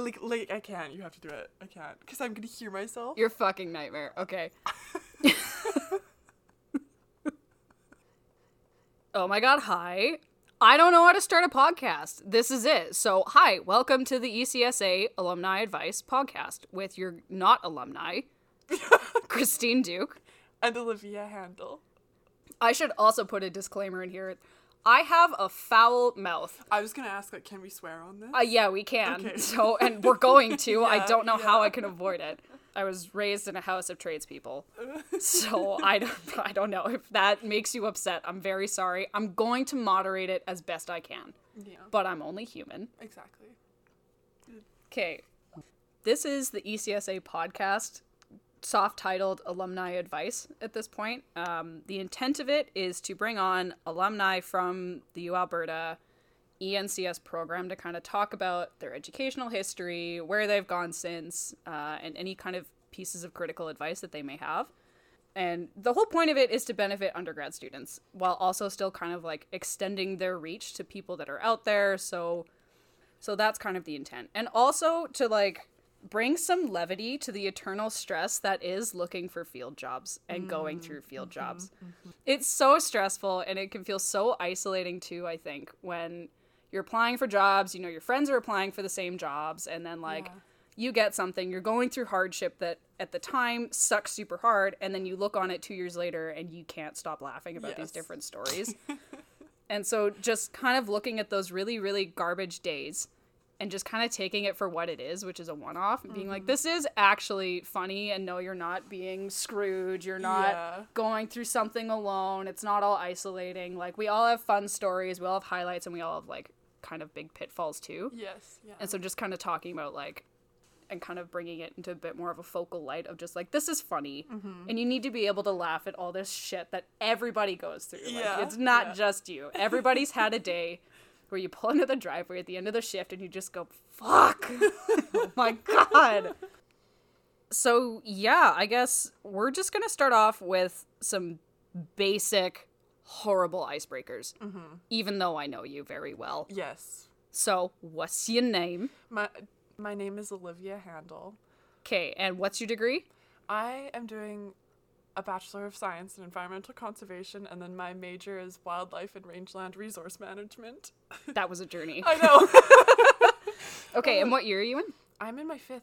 like, like I can't. You have to do it. I can't because I'm gonna hear myself. You're a fucking nightmare. Okay. oh my god, hi. I don't know how to start a podcast. This is it. So, hi, welcome to the ECSA Alumni Advice podcast with your not alumni, Christine Duke. and Olivia Handel. I should also put a disclaimer in here. I have a foul mouth. I was gonna ask, like, can we swear on this? Uh, yeah, we can. Okay. So, and we're going to. I don't know how. I can avoid it. I was raised in a house of tradespeople, so I don't. I don't know if that makes you upset. I'm very sorry. I'm going to moderate it as best I can, yeah, but I'm only human. exactly. Okay, this is the ECSA podcast, soft titled Alumni Advice at this point. Um, the intent of it is to bring on alumni from the U Alberta ENCS program to kind of talk about their educational history, where they've gone since, uh, and any kind of pieces of critical advice that they may have. And the whole point of it is to benefit undergrad students while also still kind of like extending their reach to people that are out there. So so that's kind of the intent. And also to like bring some levity to the eternal stress that is looking for field jobs and going mm, through field mm-hmm, jobs. Mm-hmm. It's so stressful and it can feel so isolating too, I think, when you're applying for jobs, you know, your friends are applying for the same jobs, and then like Yeah. you get something, you're going through hardship that at the time sucks super hard, and then you look on it two years later and you can't stop laughing about these different stories. and so just kind of looking at those really, really garbage days and just kind of taking it for what it is, which is a one off, and being Mm-hmm. like, this is actually funny, and no, you're not being screwed. You're not Yeah. going through something alone. It's not all isolating. Like, we all have fun stories, we all have highlights, and we all have, like, kind of big pitfalls too. Yes. Yeah. And so just kind of talking about, like, and kind of bringing it into a bit more of a focal light of just like this is funny Mm-hmm. and you need to be able to laugh at all this shit that everybody goes through like Yeah, it's not yeah. just you everybody's had a day where you pull into the driveway at the end of the shift and you just go fuck. Oh my god. So yeah i guess we're just gonna start off with some basic horrible icebreakers mm-hmm. even though i know you very well. Yes. so what's your name? My my name is Olivia Handel. okay and what's your degree? I am doing a Bachelor of Science in Environmental Conservation, and then my major is Wildlife and Rangeland Resource Management. that was a journey I know. okay and um, what year are you in I'm in my fifth. fifth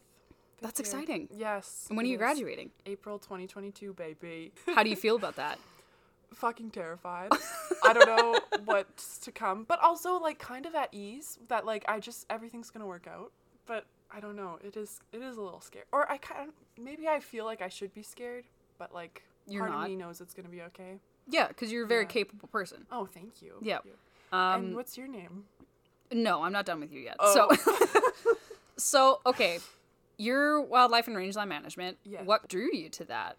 That's year. exciting. Yes. and when are you graduating April 2022, baby. how do you feel about that Fucking terrified. I don't know what's to come, but also like kind of at ease that like I just everything's gonna work out. But I don't know. It is it is a little scary. Or I kind of maybe I feel like I should be scared, but like You're part not. of me knows it's gonna be okay. yeah because you're a very Yeah. capable person Oh, thank you. Yeah. Thank you. and um what's your name? no i'm not done with you yet Oh. so so okay your wildlife and rangeland management Yes. what drew you to that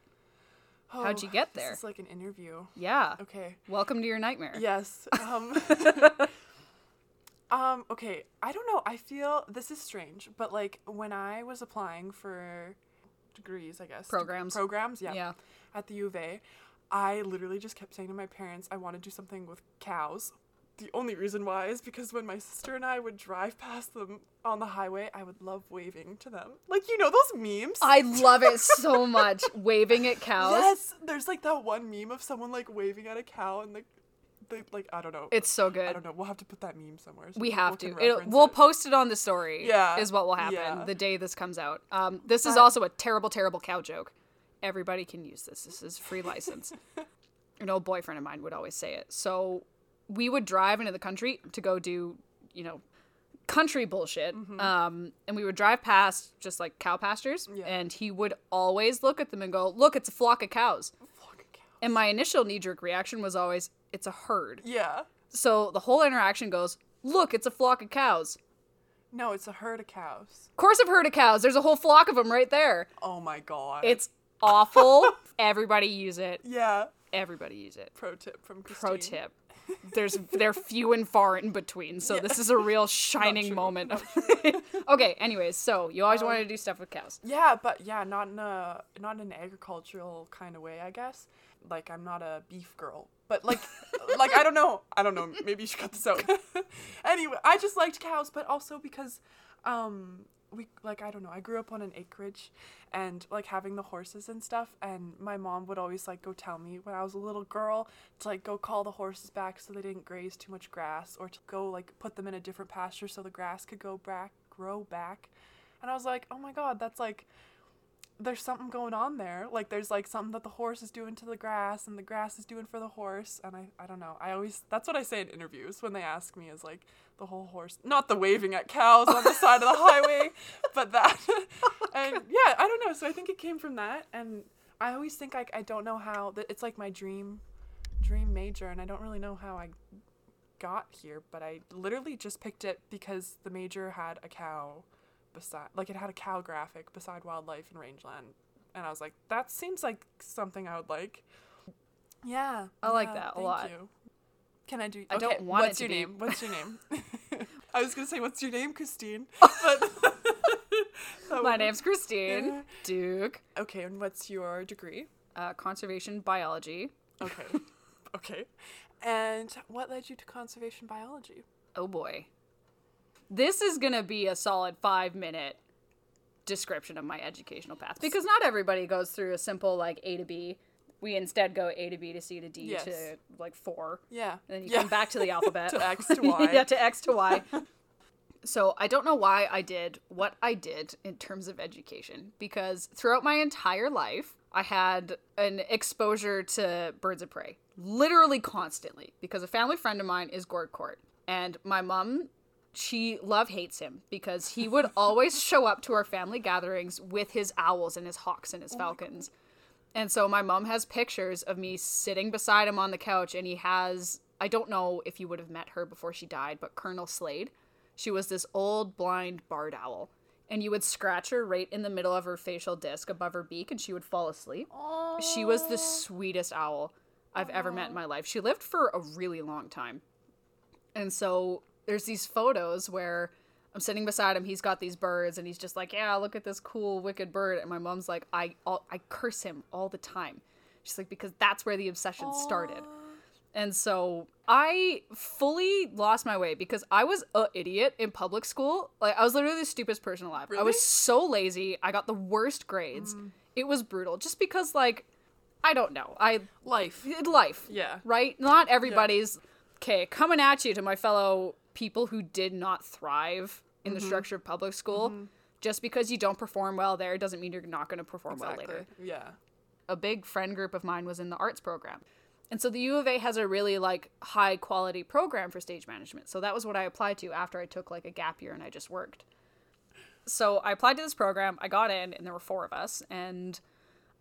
How'd you Oh, get there? It's like an interview. yeah Okay. welcome to your nightmare Yes. Um, um, okay. I don't know. I feel this is strange, but like when I was applying for degrees, I guess. Programs. programs, yeah. Yeah. At the U of A, I literally just kept saying to my parents, I want to do something with cows. The only reason why is because when my sister and I would drive past them on the highway, I would love waving to them. Like, you know those memes? i love it so much waving at cows Yes, there's like that one meme of someone like waving at a cow and the, the like I don't know. it's so good. I don't know. We'll have to put that meme somewhere. so we have to. It'll, we'll it. post it on the story. Yeah, is what will happen yeah. the day this comes out. Um, this is also a terrible, terrible cow joke. Everybody can use this. This is free license. An old boyfriend of mine would always say it. So we would drive into the country to go do, you know, country bullshit. Um, and we would drive past just like cow pastures, Yeah. and he would always look at them and go, "Look, it's a flock of cows." Flock of cows. And my initial knee jerk reaction was always, "It's a herd." Yeah. So the whole interaction goes, "Look, it's a flock of cows." No, it's a herd of cows. Of course, I've heard of cows. There's a whole flock of them right there. Oh my god. It's awful. Everybody use it. yeah. Everybody use it. Pro tip from Christine. Pro tip. there's they're few and far in between. So this is a real shining moment. okay, anyways, so you always um, wanted to do stuff with cows. Yeah, but yeah, not in a not in an agricultural kind of way, I guess. Like I'm not a beef girl, but like like I don't know, I don't know. Maybe you should cut this out. anyway, I just liked cows, but also because um we like I don't know. I grew up on an acreage, and like having the horses and stuff. And my mom would always like go tell me when I was a little girl to like go call the horses back so they didn't graze too much grass, or to go like put them in a different pasture so the grass could go back grow back. And I was like, oh my god, that's like there's something going on there. Like there's like something that the horse is doing to the grass and the grass is doing for the horse. And I, I don't know. I always that's what I say in interviews when they ask me is like the whole horse not the waving at cows on the side of the highway, but that oh, and yeah, I don't know. So I think it came from that and I always think like I don't know how that it's like my dream dream major and I don't really know how I got here, but I literally just picked it because the major had a cow beside like it had a cow graphic beside wildlife and rangeland and i was like that seems like something i would like yeah I like yeah, that a thank lot. you. can i do I don't want what's to your name what's your name i was gonna say what's your name christine but My name's Christine Yeah. Duke. okay and what's your degree Uh, conservation biology. okay okay and what led you to conservation biology Oh boy. This is going to be a solid five minute description of my educational path because not everybody goes through a simple like A to B. We instead go A to B to C to D Yes. to like four. yeah And then you yeah. come back to the alphabet. To X to Y. yeah, to X to Y. so I don't know why I did what I did in terms of education because throughout my entire life, I had an exposure to birds of prey literally constantly because a family friend of mine is Gord Court. And my mom, she love hates him because he would always show up to our family gatherings with his owls and his hawks and his falcons. And so my mom has pictures of me sitting beside him on the couch, and he has I don't know if you would have met her before she died, but Colonel Slade. She was this old blind barred owl. And you would scratch her right in the middle of her facial disc above her beak, and she would fall asleep. She was the sweetest owl I've ever met in my life. She lived for a really long time. And so there's these photos where I'm sitting beside him. He's got these birds, and he's just like, "Yeah, look at this cool, wicked bird." And my mom's like, "I, all, I curse him all the time." She's like, "Because that's where the obsession started." And so I fully lost my way because I was a idiot in public school. Like I was literally the stupidest person alive. I was so lazy. I got the worst grades. Mm. It was brutal. Just because like I don't know. I life life. Yeah. Right? Not everybody's okay, coming at you to my fellow people who did not thrive in Mm-hmm. the structure of public school. Just because you don't perform well there doesn't mean you're not going to perform exactly well later yeah a big friend group of mine was in the arts program. And so the U of A has a really like high quality program for stage management. So that was what I applied to after I took like a gap year and I just worked. So I applied to this program, I got in and there were four of us and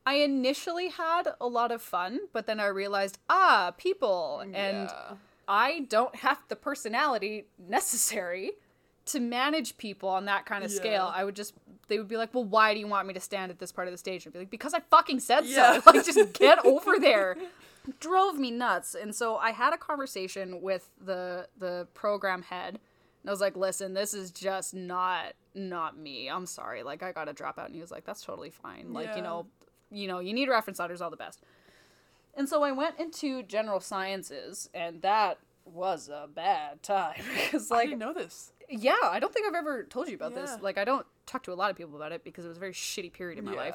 I initially had a lot of fun, but then I realized, ah, people and Yeah. I don't have the personality necessary to manage people on that kind of scale. I would just they would be like, "Well, why do you want me to stand at this part of the stage?" I'd be like, "Because I fucking said Yeah. so. Like just get over there." Drove me nuts. And so I had a conversation with the the program head. And I was like, "Listen, this is just not not me. I'm sorry. Like I got to drop out." And he was like, "That's totally fine. Like, Yeah. you know, you know, you need reference letters all the best." And so I went into general sciences, and that was a bad time because, I like, didn't know this. yeah, I don't think I've ever told you about this. Like, I don't talk to a lot of people about it because it was a very shitty period in my life.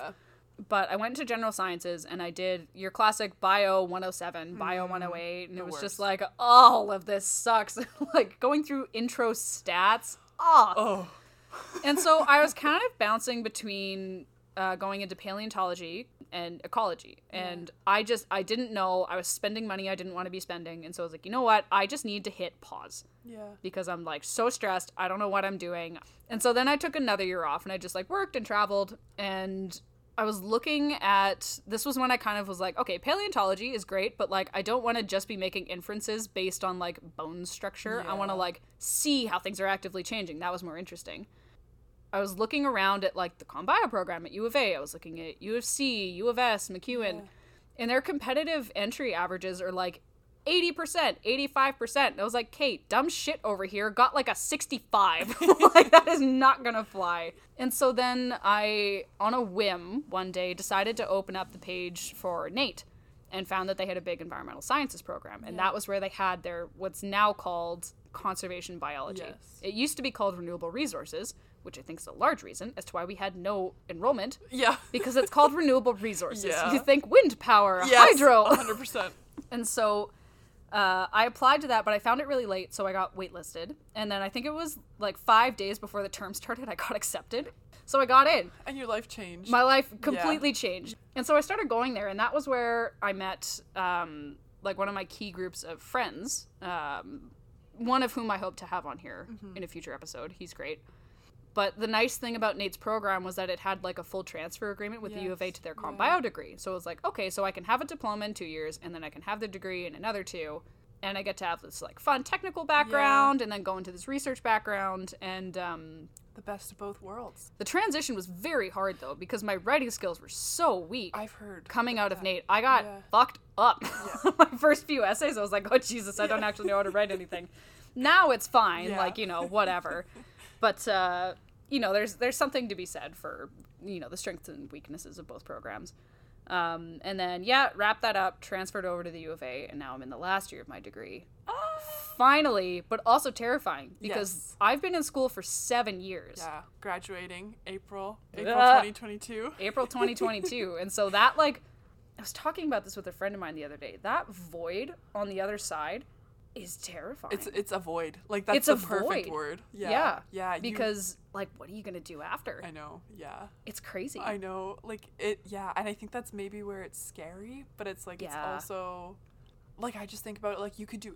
But I went into general sciences and I did your classic bio 107, bio 108, and it was just like, all of this sucks. like going through intro stats. Ah, Oh. and so I was kind of bouncing between uh, going into paleontology and ecology, and I just I didn't know I was spending money I didn't want to be spending, and so I was like, you know what, I just need to hit pause Yeah. because I'm like so stressed, I don't know what I'm doing, and so then I took another year off and I just like worked and traveled and. I was looking at this was when I kind of was like, okay, paleontology is great, but like I don't want to just be making inferences based on like bone structure. Yeah. I want to like see how things are actively changing. That was more interesting. I was looking around at like the Combio program at U of A. I was looking at U of C, U of S, MacEwan, and their competitive entry averages are like 80%, 85%. And I was like, Kate, dumb shit over here got like a 65. like, that is not gonna fly. And so then I, on a whim, one day decided to open up the page for NAIT and found that they had a big environmental sciences program. And that was where they had their what's now called conservation biology. Yes. It used to be called renewable resources, which I think is a large reason as to why we had no enrollment Yeah. because it's called renewable resources. Yeah. You think wind power, Yes, hydro. 100%. And so uh, I applied to that, but I found it really late, so I got waitlisted. And then I think it was like five days before the term started, I got accepted. So I got in. And your life changed. My life completely changed. And so I started going there, and that was where I met um, like one of my key groups of friends, um, one of whom I hope to have on here in a future episode. He's great. But the nice thing about NAIT's program was that it had like a full transfer agreement with the U of A to their comp yeah. bio degree. So it was like, okay, so I can have a diploma in two years, and then I can have the degree in another two, and I get to have this like fun technical background, and then go into this research background, and um, the best of both worlds. the transition was very hard though because my writing skills were so weak. I've heard. Coming out of Nate, I got Yeah. fucked up. my first few essays, I was like, "Oh Jesus, I don't actually know how to write anything." Now it's fine, Yeah. like you know, whatever. but uh, you know, there's there's something to be said for you know the strengths and weaknesses of both programs. Um, and then yeah, wrap that up, transferred over to the U of A, and now I'm in the last year of my degree. Finally, but also terrifying because Yes. I've been in school for seven years. Yeah. Graduating April. April Ah. 2022. April 2022. and so that like I was talking about this with a friend of mine the other day. That void on the other side is terrifying. It's it's a void. Like that's It's the a perfect void. word. Yeah. yeah. Yeah. you- Because like what are you going to do after? I know. Yeah. It's crazy. I know. Like it. Yeah. And I think that's maybe where it's scary, but it's like it's also, like I just think about it. Like you could do,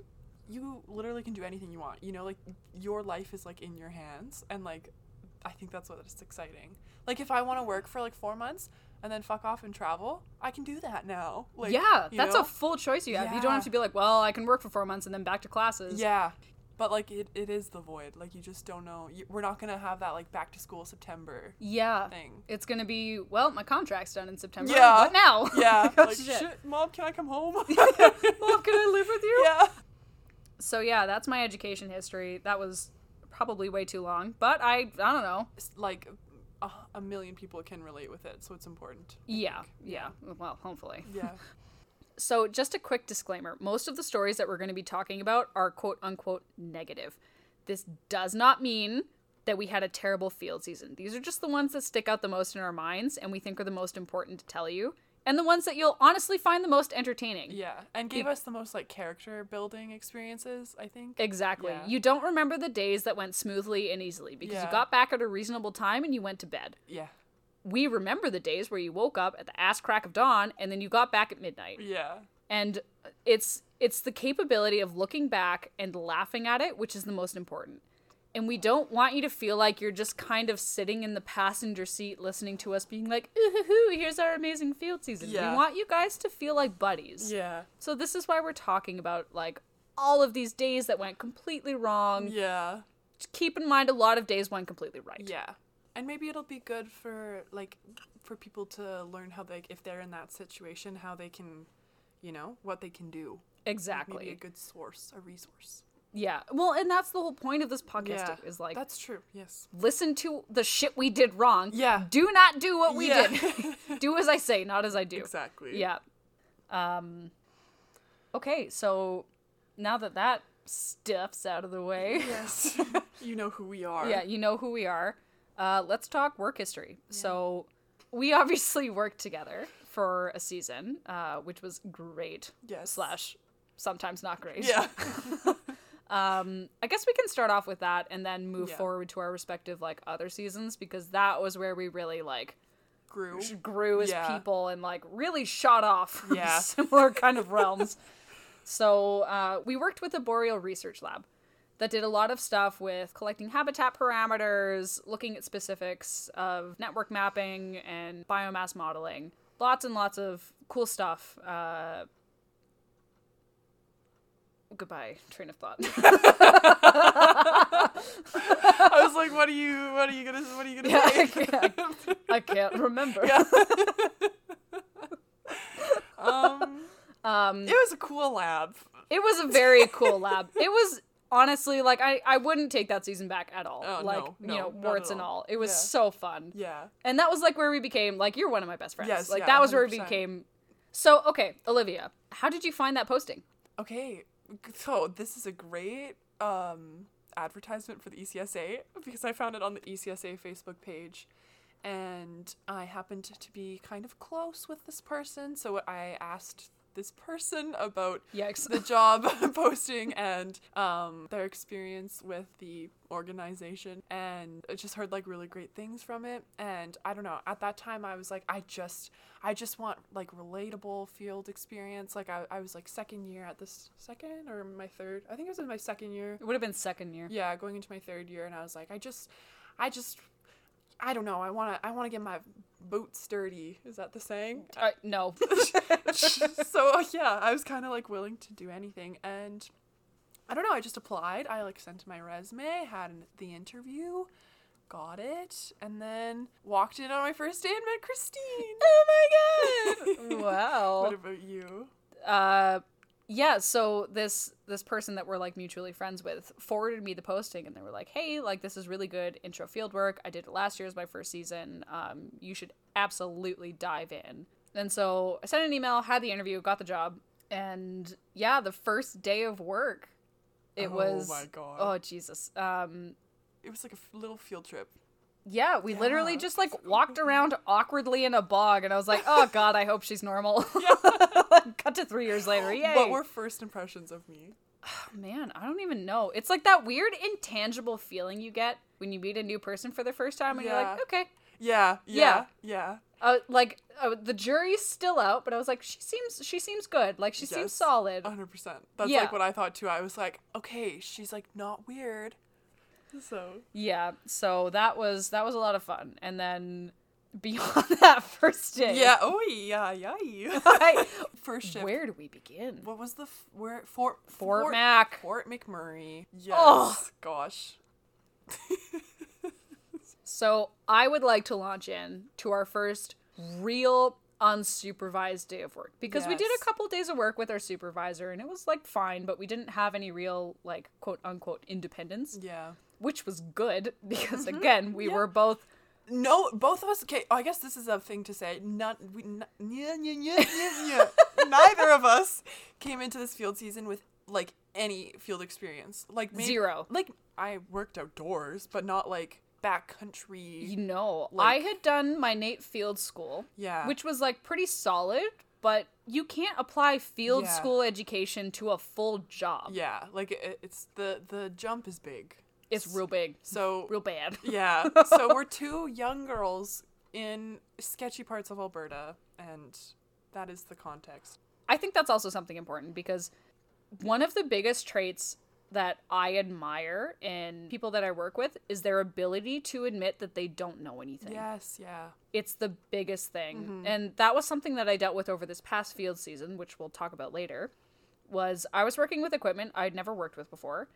you literally can do anything you want. You know, like your life is like in your hands, and like, I think that's what is exciting. Like if I want to work for like four months and then fuck off and travel, I can do that now. Like yeah, that's know? a full choice you have. You don't have to be like, well, I can work for 4 months and then back to classes. Yeah. But like it, it is the void. Like you just don't know. You, we're not gonna have that like back to school September Yeah. thing. It's going to be, well, my contract's done in September. Yeah. What now? Yeah. Oh, like shit. mom, can I come home? Mom, can I live with you? yeah. So yeah, that's my education history. That was probably way too long, but I I don't know. like a, a million people can relate with it, so it's important. Yeah, yeah. Well, hopefully. Yeah. So, just a quick disclaimer most of the stories that we're going to be talking about are quote unquote negative. This does not mean that we had a terrible field season. These are just the ones that stick out the most in our minds and we think are the most important to tell you, and the ones that you'll honestly find the most entertaining. yeah. And gave us the most like character building experiences, I think. Exactly. Yeah. You don't remember the days that went smoothly and easily because you got back at a reasonable time and you went to bed. Yeah. We remember the days where you woke up at the ass crack of dawn and then you got back at midnight. Yeah. and it's it's the capability of looking back and laughing at it which is the most important and we don't want you to feel like you're just kind of sitting in the passenger seat listening to us being like ooh hoo, here's our amazing field season Yeah. we want you guys to feel like buddies Yeah. so this is why we're talking about like all of these days that went completely wrong Yeah. Keep in mind a lot of days went completely right Yeah. And maybe it'll be good for like for people to learn how they if they're in that situation how they can, you know, what they can do. exactly Maybe a good source, a resource. Yeah well and that's the whole point of this podcast Yeah. is like That's true. Yes. listen to the shit we did wrong. Yeah. Do not do what we Yeah. did. do as I say, not as I do. Exactly. Yeah. Um Okay, so now that that stuff's out of the way, Yes. you know who we are. yeah, you know who we are. Uh let's talk work history. So we obviously worked together for a season, uh, which was great. Yes. Slash sometimes not great. Yeah. Um, I guess we can start off with that and then move Yeah. forward to our respective like other seasons because that was where we really like Grew. grew as Yeah. people and like really shot off from Yeah. similar kind of realms. So uh, we worked with a boreal research lab that did a lot of stuff with collecting habitat parameters, looking at specifics of network mapping and biomass modeling. Lots and lots of cool stuff. Uh, goodbye, train of thought. I was like, what are you what are you gonna what are you gonna Yeah, say? I can't, I can't remember. um Um, it was a cool lab. It was a very cool lab. It was honestly like I, I wouldn't take that season back at all. Oh, like no, you no, know, not warts and all. It was Yeah. so fun. Yeah. And that was like where we became like you're one of my best friends. Yes, like yeah, that was where we became So, okay, Olivia, how did you find that posting? Okay, so this is a great um, advertisement for the ECSA because I found it on the ECSA Facebook page. And I happened to be kind of close with this person, so I asked this person about Yikes. the job posting and um, their experience with the organization. And I just heard like really great things from it. And i don't know at that time i was like i just i just want like relatable field experience. Like i, I was like second year at this second or my third? I think it was in my second year. It would have been second year. yeah going into my third year. And i was like i just i just i don't know. I want to i want to get my boots dirty is that the saying Uh, no. so uh, yeah, I was kind of like willing to do anything, and I don't know. I just applied. I like sent my resume, had an, the interview, got it, and then walked in on my first day and met Christine. oh my god. wow. What about you? uh yeah so this this person that we're like mutually friends with forwarded me the posting and they were like hey like this is really good intro field work i did it last year as my first season um you should absolutely dive in and so i sent an email had the interview got the job and yeah the first day of work it was Oh my God. oh jesus um It was like a f- little field trip. Yeah we literally just like walked around awkwardly in a bog and i was like oh god i hope she's normal cut to three years later yay What were first impressions of me? Oh, Man, I don't even know. It's like that weird intangible feeling you get when you meet a new person for the first time and you're like, okay. Yeah, yeah, yeah. Uh, like uh, the jury's still out, but I was like, she seems she seems good. Like she seems solid. hundred percent. That's Yeah. like what I thought too. I was like, okay, she's like not weird. So yeah. So that was that was a lot of fun. And then beyond that first day, yeah. Oh yeah, yeah. I- First shift. where do we begin? What was the f- where Fort Fort Mac. Fort McMurray. Yes. Oh. Gosh. So I would like to launch in to our first real unsupervised day of work because we did a couple days of work with our supervisor and it was like fine, but we didn't have any real like quote unquote independence, Yeah. Which was good because mm-hmm. again we were both No, both of us. Okay, I guess this is a thing to say. Not we. N- yeah, yeah, yeah, yeah, yeah. Neither of us came into this field season with like any field experience. Like maybe, Zero. Like I worked outdoors, but not like backcountry. you know Like- I had done my NAIT Field School, Yeah. which was like pretty solid, but you can't apply field Yeah. school education to a full job. Yeah, like it, it's the the jump is big. It's real big, So real bad. Yeah. So we're two young girls in sketchy parts of Alberta, and that is the context. I think that's also something important because one of the biggest traits that I admire in people that I work with is their ability to admit that they don't know anything. Yes. Yeah. It's the biggest thing. Mm-hmm. And that was something that I dealt with over this past field season, which we'll talk about later. Was I was working with equipment I'd never worked with before.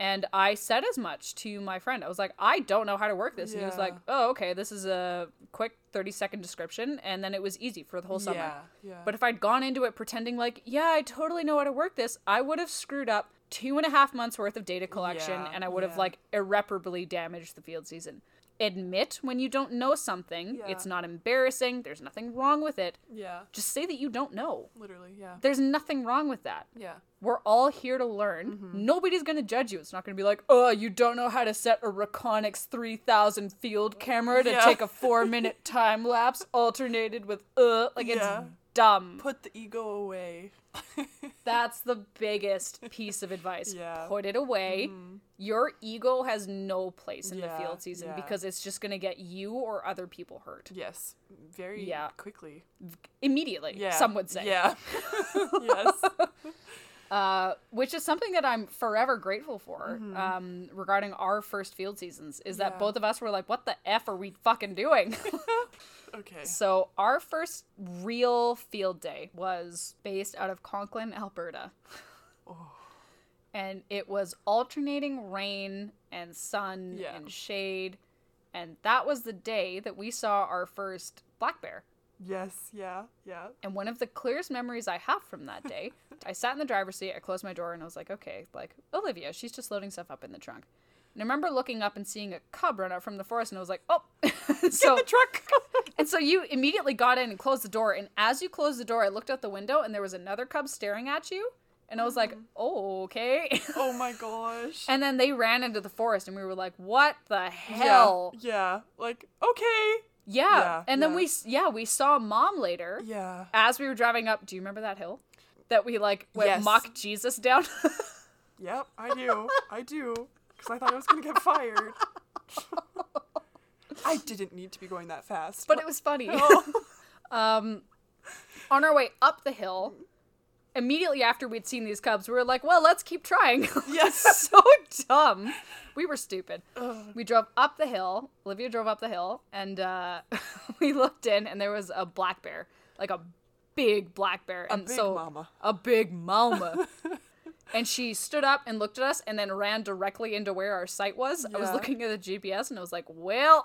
And I said as much to my friend. I was like, I don't know how to work this. And he was like, Oh, okay, this is a quick 30 second description. And then it was easy for the whole summer. Yeah. Yeah. But if I'd gone into it pretending like, yeah, I totally know how to work this, I would have screwed up two and a half months worth of data collection Yeah, and I would have like irreparably damaged the field season. Admit when you don't know something. Yeah. It's not embarrassing. There's nothing wrong with it. yeah. Just say that you don't know. Literally. Yeah. There's nothing wrong with that. Yeah. We're all here to learn. Mm-hmm. Nobody's going to judge you. It's not going to be like, oh, you don't know how to set a Reconyx 3000 field camera to Yeah. take a four minute time lapse alternated with, uh, like Yeah. it's dumb. Put the ego away. That's the biggest piece of advice. Yeah. Mm-hmm. Put it away. Your ego has no place in Yeah, the field season yeah. because it's just going to get you or other people hurt Yes. Very Yeah. quickly. immediately, Yeah. some would say. Yeah. yes. Uh, which is something that I'm forever grateful for Mm-hmm. um, regarding our first field seasons is that Yeah. both of us were like, what the F are we fucking doing? Okay. so, our first real field day was based out of Conklin, Alberta. Oh. And it was alternating rain and sun Yeah. and shade. And that was the day that we saw our first black bear. Yes, yeah, yeah. And one of the clearest memories I have from that day, I sat in the driver's seat, I closed my door, and I was like, okay, like, Olivia, she's just loading stuff up in the trunk. And I remember looking up and seeing a cub run out from the forest, and I was like, oh. so, the truck. and so you immediately got in and closed the door. And as you closed the door, I looked out the window, and there was another cub staring at you. And I was like, oh, okay. oh my gosh. and then they ran into the forest, and we were like, what the hell? Yeah, yeah. Like, okay. Yeah. Yeah, and then yeah. we, yeah, we saw mom later. Yeah. as we were driving up, do you remember that hill that we like went Yes. mock Jesus down? Yep, I do. I do. Because I thought I was going to get fired. I didn't need to be going that fast. but it was funny. Oh. um, on our way up the hill, immediately after we'd seen these cubs, we were like, "Well, let's keep trying." Yes. so dumb. We were stupid. We drove up the hill. Olivia drove up the hill, and uh, we looked in, and there was a black bear, like a big black bear, and big so mama. a big mama. and she stood up and looked at us, and then ran directly into where our site was. I was looking at the GPS, and I was like, "Well,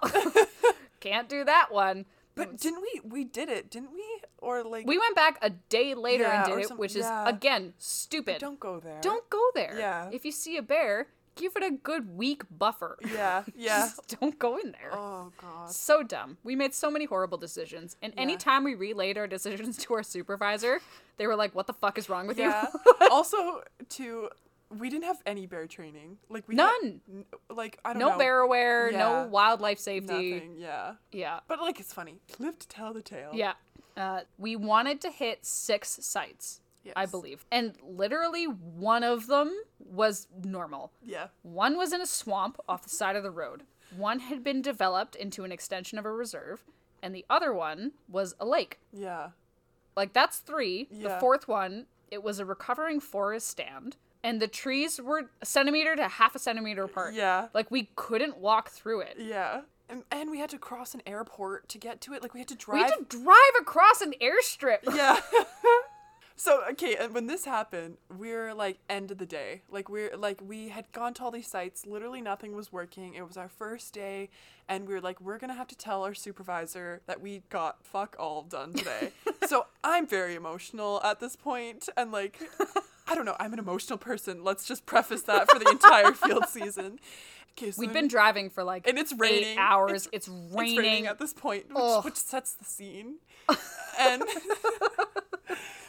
can't do that one." But didn't we? We did it, didn't we? Or like, We went back a day later Yeah, and did it, some- which is again stupid. don't go there. Don't go there. Yeah. If you see a bear, give it a good week buffer. Yeah, yeah. Just don't go in there. Oh god. So dumb. We made so many horrible decisions. And anytime we relayed our decisions to our supervisor, they were like, What the fuck is wrong with Yeah. you? also, to we didn't have any bear training. Like we None. n- like I don't no know. bear aware, Yeah. no wildlife safety. Nothing. Yeah. Yeah. But like it's funny. Live to tell the tale. Yeah. Uh, we wanted to hit six sites, I believe. And literally one of them was normal. Yeah. One was in a swamp off the side of the road. One had been developed into an extension of a reserve, and the other one was a lake. Yeah. Like that's three. The fourth one, it was a recovering forest stand, and the trees were a centimeter to half a centimeter apart. Yeah. Like we couldn't walk through it. Yeah. And, and we had to cross an airport to get to it. Like we had to drive. We had to drive across an airstrip. Yeah. so okay, and when this happened, we're like end of the day. Like we're like we had gone to all these sites. Literally nothing was working. It was our first day, and we were like, we're gonna have to tell our supervisor that we got fuck all done today. so I'm very emotional at this point, and like. I don't know. I'm an emotional person. Let's just preface that for the entire field season. Okay, so We've been driving for like and it's eight raining. hours. It's- It's, raining. it's raining at this point, which, which sets the scene. and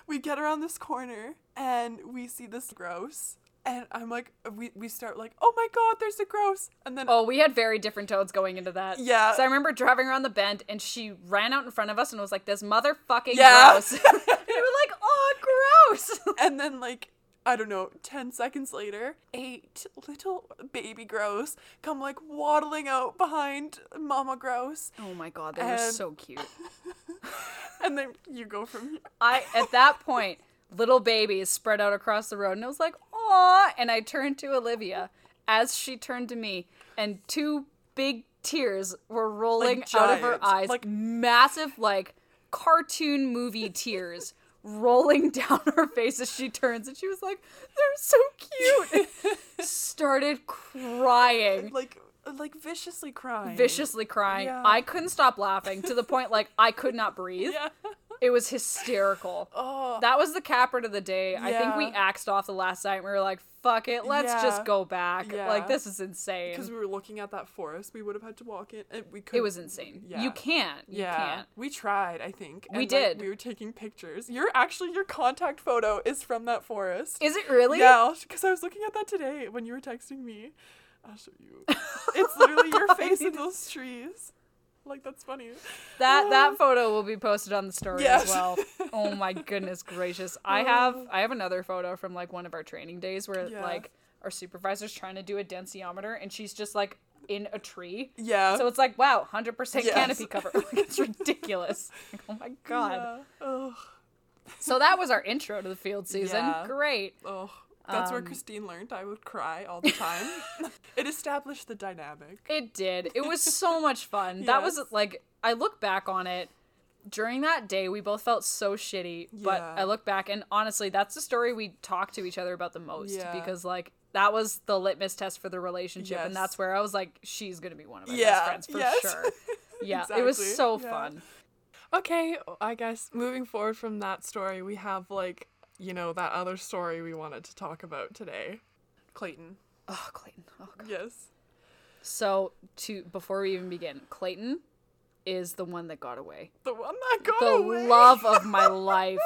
we get around this corner and we see this grouse And I'm like, we, we start like, oh my god, there's a grouse, And then, Oh, we had very different tones going into that. Yeah. So I remember driving around the bend and she ran out in front of us and was like, this motherfucking grouse. Yeah. and we were like, oh, grouse. and then like, I don't know, 10 seconds later, eight little baby grouse come like waddling out behind Mama Grouse. oh my god, they were so cute. And then you go from here. I at that point, little babies spread out across the road, and I was like, "Aw!" And I turned to Olivia as she turned to me, and two big tears were rolling Like out of her eyes, like- massive, like cartoon movie tears. Rolling down her face as she turns, and she was like, "They're so cute." Started crying, Like, like viciously crying. viciously crying. Yeah. I couldn't stop laughing to the point like I could not breathe. Yeah. It was hysterical. Oh. That was the capper of the day. I think we axed off the last night. and We were like, "Fuck it, let's just go back." Yeah. Like this is insane. because we were looking at that forest, we would have had to walk in. And we could. It was insane. Yeah. You can't. You Yeah, can't. we tried. I think We and, like, did. we were taking pictures. Your actually your contact photo is from that forest. Is it really? Yeah, because I was looking at that today when you were texting me. I'll show you. It's literally your face in those trees. Like that's funny. That uh, that photo will be posted on the story Yes. as well. Oh my goodness gracious. I have oh. I have another photo from like one of our training days where Yeah. like our supervisor's trying to do a densiometer and she's just like in a tree. Yeah. So it's like, wow, 100% Yes. canopy cover. Like, it's ridiculous. Like, oh my god. Yeah. So that was our intro to the field season. Yeah. Great. Ugh. That's where Um, Christine learned I would cry all the time. it established the dynamic. It did. It was so much fun. That was like I look back on it during that day we both felt so shitty, but Yeah. I look back and honestly that's the story we talk to each other about the most Yeah. because like that was the litmus test for the relationship and that's where I was like she's going to be one of my Yeah, best friends for yes. sure. Yeah, it was so fun. Okay, I guess moving forward from that story, we have like, you know, that other story we wanted to talk about today. Clayton. Oh, Clayton. Oh, God. Yes. So, to before we even begin, Clayton is the one that got away. The one that got The away. The love of my life.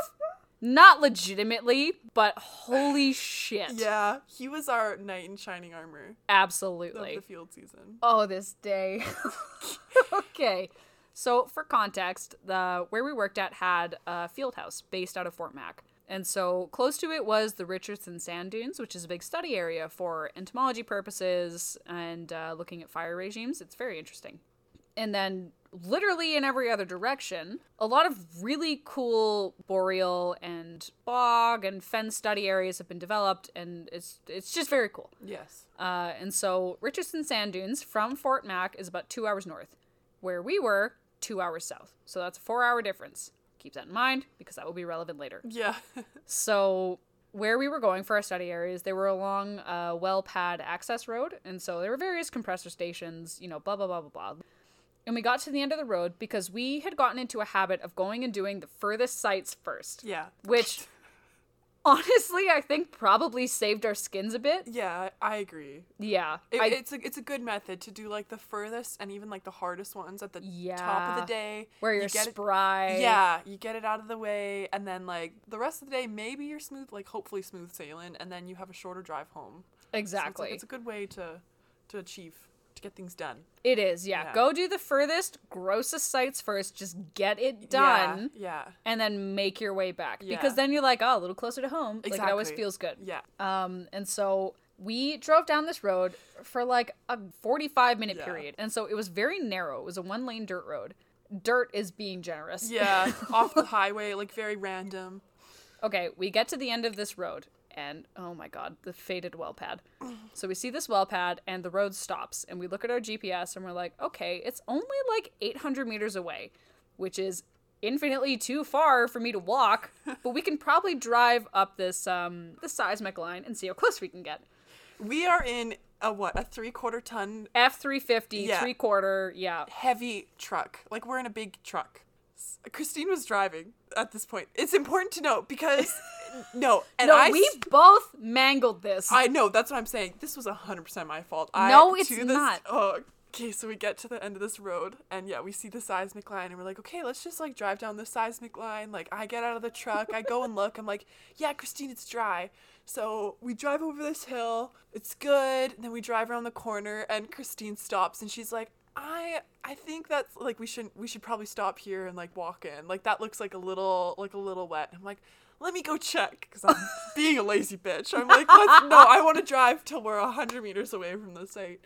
Not legitimately, but holy shit. Yeah, he was our knight in shining armor Absolutely. the field season. Oh, this day. okay. So, for context, the where we worked at had a field house based out of Fort Mac. And so, close to it was the Richardson Sand Dunes, which is a big study area for entomology purposes and uh, looking at fire regimes. It's very interesting. And then, literally in every other direction, a lot of really cool boreal and bog and fen study areas have been developed, and it's it's just very cool. Yes. Uh, and so Richardson Sand Dunes from Fort Mac is about two hours north, where we were two hours south. So that's a four hour difference. Keep that in mind because that will be relevant later. Yeah. So where we were going for our study areas, they were along a well pad access road, and so there were various compressor stations, you know, blah blah blah blah blah. And we got to the end of the road because we had gotten into a habit of going and doing the furthest sites first, yeah. which honestly I think probably saved our skins a bit. Yeah, I agree. Yeah, It, I, it's a it's a good method to do like the furthest and even like the hardest ones at the top of the day. where You you're get it- spry. Yeah, you get it out of the way, and then like the rest of the day, maybe you're smooth, like hopefully smooth sailing, and then you have a shorter drive home. So it's, exactly. like, it's a good way to to achieve to get things done. It is, yeah. Yeah. Go do the furthest, grossest sites first. Just get it done, Yeah. and then make your way back. Yeah. Because then you're like, oh, a little closer to home. Like it always feels good. Yeah. Um, and so we drove down this road for like a 45 minute Yeah. period, and so it was very narrow. It was a one lane dirt road. Dirt is being generous. Yeah. off the highway, like very random. Okay, we get to the end of this road, and oh my god, the faded well pad. So we see this well pad, and the road stops, and we look at our GPS, and we're like, okay, it's only like 800 meters away, which is infinitely too far for me to walk, but we can probably drive up this um the seismic line and see how close we can get. We are in a what? A three quarter ton F three fifty, Yeah. three quarter, yeah. heavy truck. Like we're in a big truck. Christine was driving at this point. It's important to note because no, and No, I we both mangled this. I know that's what I'm saying. This was hundred percent my fault. I, No, it's this- not. Oh, okay. So we get to the end of this road, and yeah, we see the seismic line, and we're like, okay, let's just like drive down the seismic line. Like I get out of the truck, I go and look. I'm like, yeah, Christine, it's dry. So we drive over this hill. It's good. And then we drive around the corner, and Christine stops, and she's like. I I think that's like we should we should probably stop here and like walk in. Like that looks like a little like a little wet. I'm like, let me go check because I'm being a lazy bitch. I'm like, let's no, I want to drive till we're hundred meters away from the site.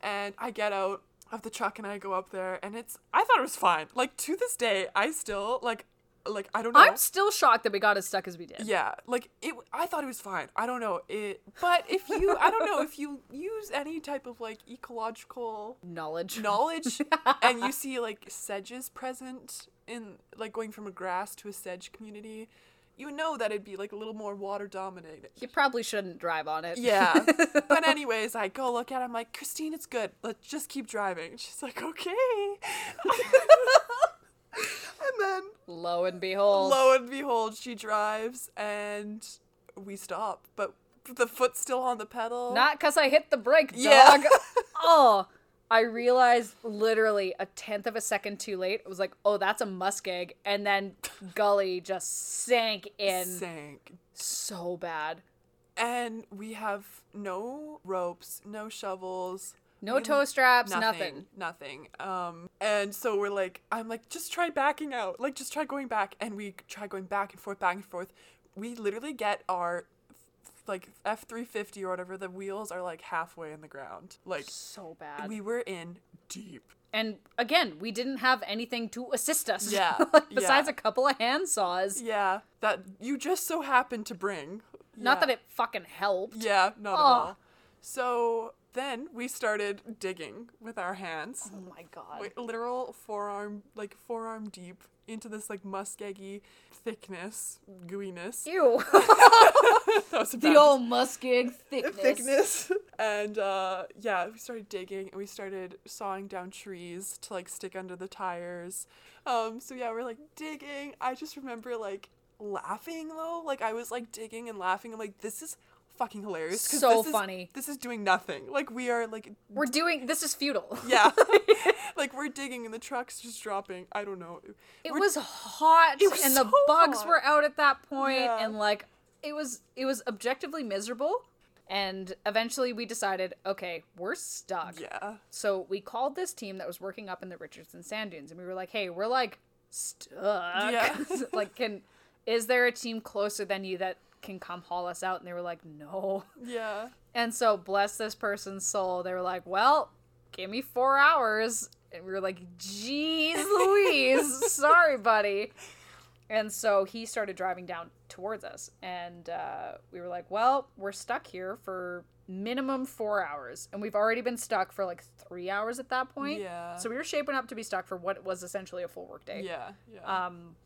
And I get out of the truck and I go up there and it's I thought it was fine. Like to this day, I still like like I don't know. I'm still shocked that we got as stuck as we did. Yeah, like it. I thought it was fine. I don't know it, but if you, I don't know if you use any type of like ecological Knowledge. knowledge, and you see like sedges present in like going from a grass to a sedge community, you know that it'd be like a little more water dominated. You probably shouldn't drive on it. Yeah. but anyways, I go look at it. I'm like, Christine, it's good. Let's just keep driving. She's like, okay. and then Lo and behold. lo and behold, she drives and we stop. But the foot's still on the pedal. Not because I hit the brake, dog. Yeah. oh, I realized literally a tenth of a second too late. It was like, oh, that's a muskeg. And then Gully just sank in sank. so bad. And we have no ropes, no shovels. No toe straps, nothing. Nothing. Um, and so we're like, I'm like, just try backing out. Like, just try going back. And we try going back and forth, back and forth. We literally get our, like, F 350 or whatever, the wheels are like halfway in the ground. Like, So bad. we were in deep. and again, we didn't have anything to assist us. Yeah, like, besides yeah. a couple of hand saws. Yeah, that you just so happened to bring. Not Yeah. that it fucking helped. Yeah, not at all. So then we started digging with our hands. Oh my god. Wait, literal forearm, like forearm deep into this like muskeggy thickness, gooiness. Ew. that was the old muskeg thickness. thickness. And uh, yeah, we started digging and we started sawing down trees to like stick under the tires. Um, so yeah, we're like digging. I just remember like laughing though. Like I was like digging and laughing. I'm like, this is fucking hilarious. 'cause So this is- funny. this is doing nothing. Like we are like We're doing this is futile. yeah, like we're digging and the truck's just dropping. I don't know. It We're- was hot It was and the so bugs hot. were out at that point Yeah. and like it was it was objectively miserable and eventually we decided okay we're stuck yeah. so we called this team that was working up in the richardson sand dunes and we were like hey we're like stuck Yeah. like can is there a team closer than you that can come haul us out and they were like no Yeah. and so bless this person's soul they were like well give me four hours and we were like jeez louise sorry buddy and so he started driving down towards us and uh, we were like well we're stuck here for minimum four hours and we've already been stuck for like three hours at that point Yeah. so we were shaping up to be stuck for what was essentially a full work day Yeah. Yeah. um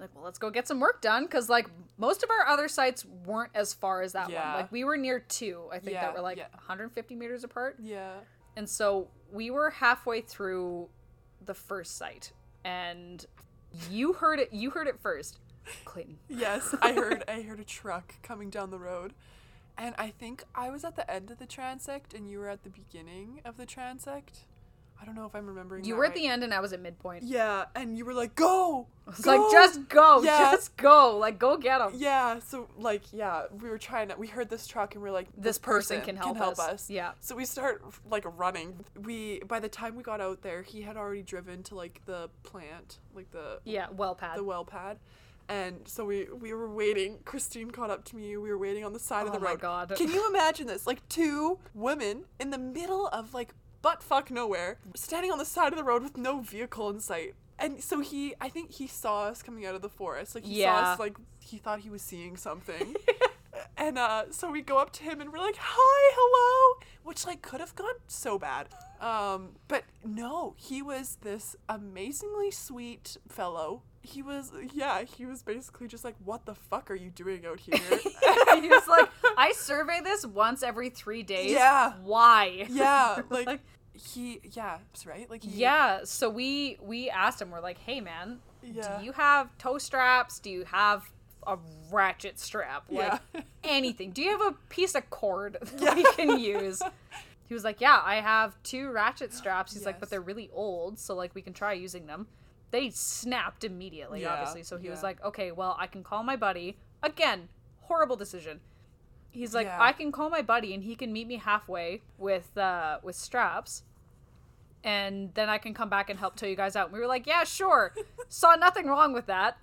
like well let's go get some work done because like most of our other sites weren't as far as that Yeah. one like we were near two i think Yeah, that were like yeah. 150 meters apart yeah. and so we were halfway through the first site and you heard it you heard it first clayton Yes, I heard I heard a truck coming down the road. And I think I was at the end of the transect and you were at the beginning of the transect. I don't know if I'm remembering. you were at right. the end and i was at midpoint Yeah, and you were like, "Go!" it's like just go Yeah. just go like go get them Yeah, so like yeah, we were trying to we heard this truck and we are like this person can help, us. yeah So we start like running. We by the time we got out there, he had already driven to like the plant, like the yeah well pad the well pad. And so we we were waiting. Christine caught up to me. We were waiting on the side of the road. Oh my road. God. Can you imagine this? Like two women in the middle of like butt fuck nowhere, standing on the side of the road with no vehicle in sight. And so he, I think he saw us coming out of the forest. Like he saw us, like he thought he was seeing something. and uh, so we go up to him and we're like, "Hi, hello," which like could have gone so bad. Um, but no, he was this amazingly sweet fellow. He was, yeah, he was basically just like, "What the fuck are you doing out here?" he was like i survey this once every three days Yeah. why yeah, like he, yeah, right. Like he, Yeah, so we we asked him. We're like, "Hey, man, Yeah. do you have tow straps? Do you have a ratchet strap? Like Yeah. anything? Do you have a piece of cord that we can use?" He was like, "Yeah, I have two ratchet straps." He's like, "But they're really old, so like we can try using them." They snapped immediately, Yeah, obviously. So he was like, "Okay, well, I can call my buddy again." Horrible decision. He's like, Yeah. "I can call my buddy and he can meet me halfway with uh with straps." and then I can come back and help tow you guys out. And we were like, yeah, sure. Saw nothing wrong with that.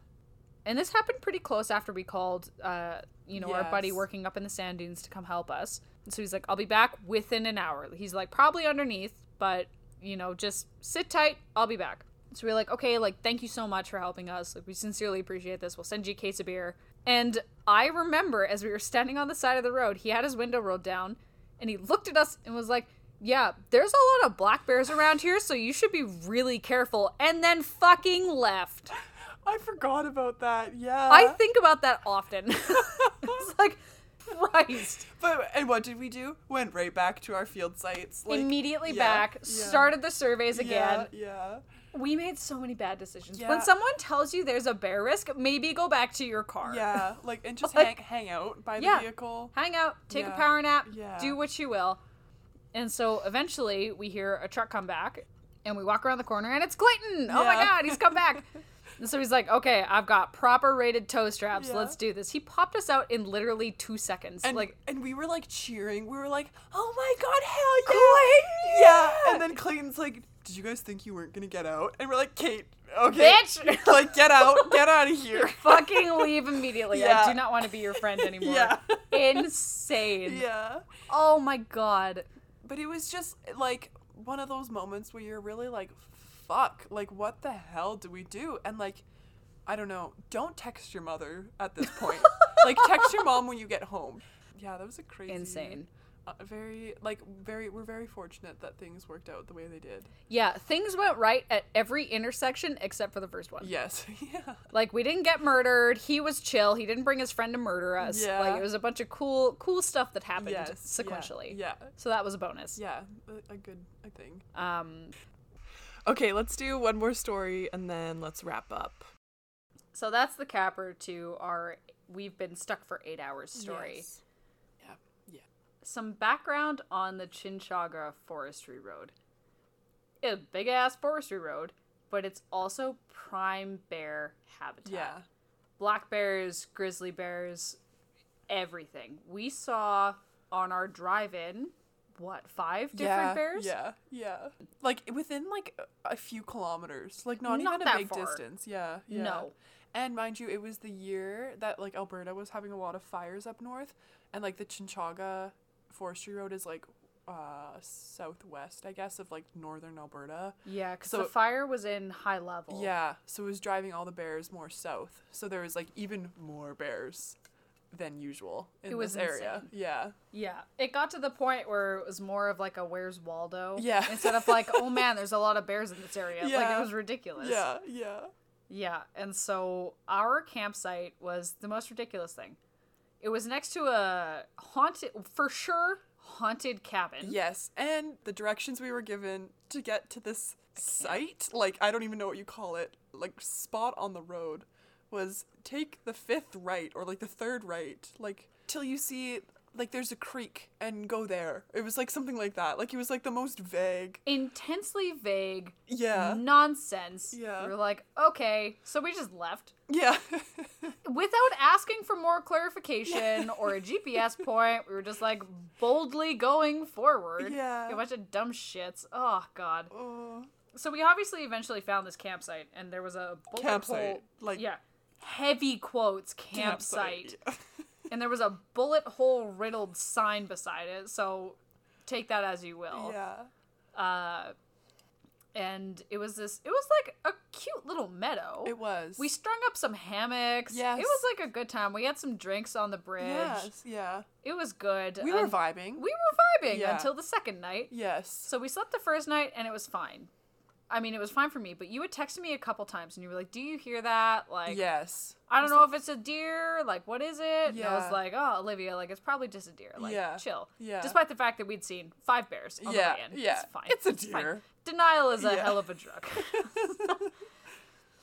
And this happened pretty close after we called, uh, you know, our buddy working up in the sand dunes to come help us. And so he's like, I'll be back within an hour. He's like, probably underneath, but, you know, just sit tight. I'll be back. So we are like, okay, like, thank you so much for helping us. Like, we sincerely appreciate this. We'll send you a case of beer. And I remember as we were standing on the side of the road, he had his window rolled down and he looked at us and was like, yeah, there's a lot of black bears around here, so you should be really careful. And then fucking left. I forgot about that. Yeah. I think about that often. it's like, Christ. But and what did we do? Went right back to our field sites. Like, Immediately yeah, back, yeah. started the surveys again. Yeah, yeah. We made so many bad decisions. Yeah. When someone tells you there's a bear risk, maybe go back to your car. Yeah, like and just Like- hang hang out by the Yeah. vehicle. Hang out, take Yeah. a power nap, Yeah. do what you will. And so eventually we hear a truck come back and we walk around the corner and it's Clayton. Oh my god, he's come back. and so he's like, "Okay, I've got proper rated tow straps. Let's do this." He popped us out in literally 2 seconds. And like and we were like cheering. We were like, "Oh my god, hell yeah!" Yeah. And then Clayton's like, "Did you guys think you weren't gonna get out?" And we're like, "Kate, okay, Bitch! like get out, get out of here." fucking leave immediately. I do not want to be your friend anymore. Yeah. Insane. yeah. Oh my god. But it was just like one of those moments where you're really like, fuck, like what the hell do we do? And like, I don't know, don't text your mother at this point. like text your mom when you get home. Yeah, that was a crazy Insane. Uh, very like very we're very fortunate that things worked out the way they did. Yeah, things went right at every intersection except for the first one. Yes. yeah. Like we didn't get murdered. He was chill. He didn't bring his friend to murder us. Yeah. Like it was a bunch of cool cool stuff that happened Yes. yeah, sequentially. Yeah. So that was a bonus. Yeah. A, a good a thing. Um Okay, let's do one more story and then let's wrap up. so that's the capper to our we've been stuck for 8 hours story. Yes. Some background on the Chinchaga Forestry Road. It's a big ass forestry road, but it's also prime bear habitat. Yeah. black bears, grizzly bears, everything. We saw on our drive-in what five different yeah, bears? Yeah, yeah. Like within like a, a few kilometers, like not, Not even a big far. distance. Yeah, yeah. No. And mind you, it was the year that like Alberta was having a lot of fires up north, and like the Chinchaga Forestry Road is like uh southwest, I guess, of like northern Alberta. Yeah, because So- the fire was in high level. Yeah, so it was driving all the bears more south. So there was like even more bears than usual in It was this area. insane. Yeah. Yeah. It got to the point where it was more of like a Where's Waldo? Yeah. Instead of like, oh man, there's a lot of bears in this area. Yeah. Like it was ridiculous. Yeah, yeah. Yeah, and so our campsite was the most ridiculous thing. It was next to a haunted, for sure, haunted cabin. Yes, and the directions we were given to get to this site, like I don't even know what you call it, like spot on the road, was take the fifth right or like the third right, like till you see like there's a creek and go there. It was like something like that. Like it was like the most vague. Intensely vague Yeah. nonsense. Yeah. We were like, okay, so we just left Yeah. without asking for more clarification or a GPS point. We were just like boldly going forward. Yeah. A bunch of dumb shits. Oh god. oh, So we obviously eventually found this campsite, and there was a bullet campsite. hole. Like Yeah. Heavy quotes campsite. campsite. and there was a bullet hole riddled sign beside it, so take that as you will. yeah. Uh and it was this it was like a cute little meadow. It was. we strung up some hammocks. Yes. It was like a good time. We had some drinks on the bridge. Yes, yeah. It was good. We were Um, vibing. we were vibing Yeah. until the second night. yes. So we slept the first night and it was fine. I mean, it was fine for me, but you had texted me a couple times and you were like, "Do you hear that?" Like, yes. I don't know if it's a deer. Like, what is it? And I was like, "Oh, Olivia, like it's probably just a deer. Like, Yeah. chill." Yeah. Despite the fact that we'd seen five bears on Yeah, the way in. yeah. It's fine. It's a deer. Denial is a Yeah. hell of a drug.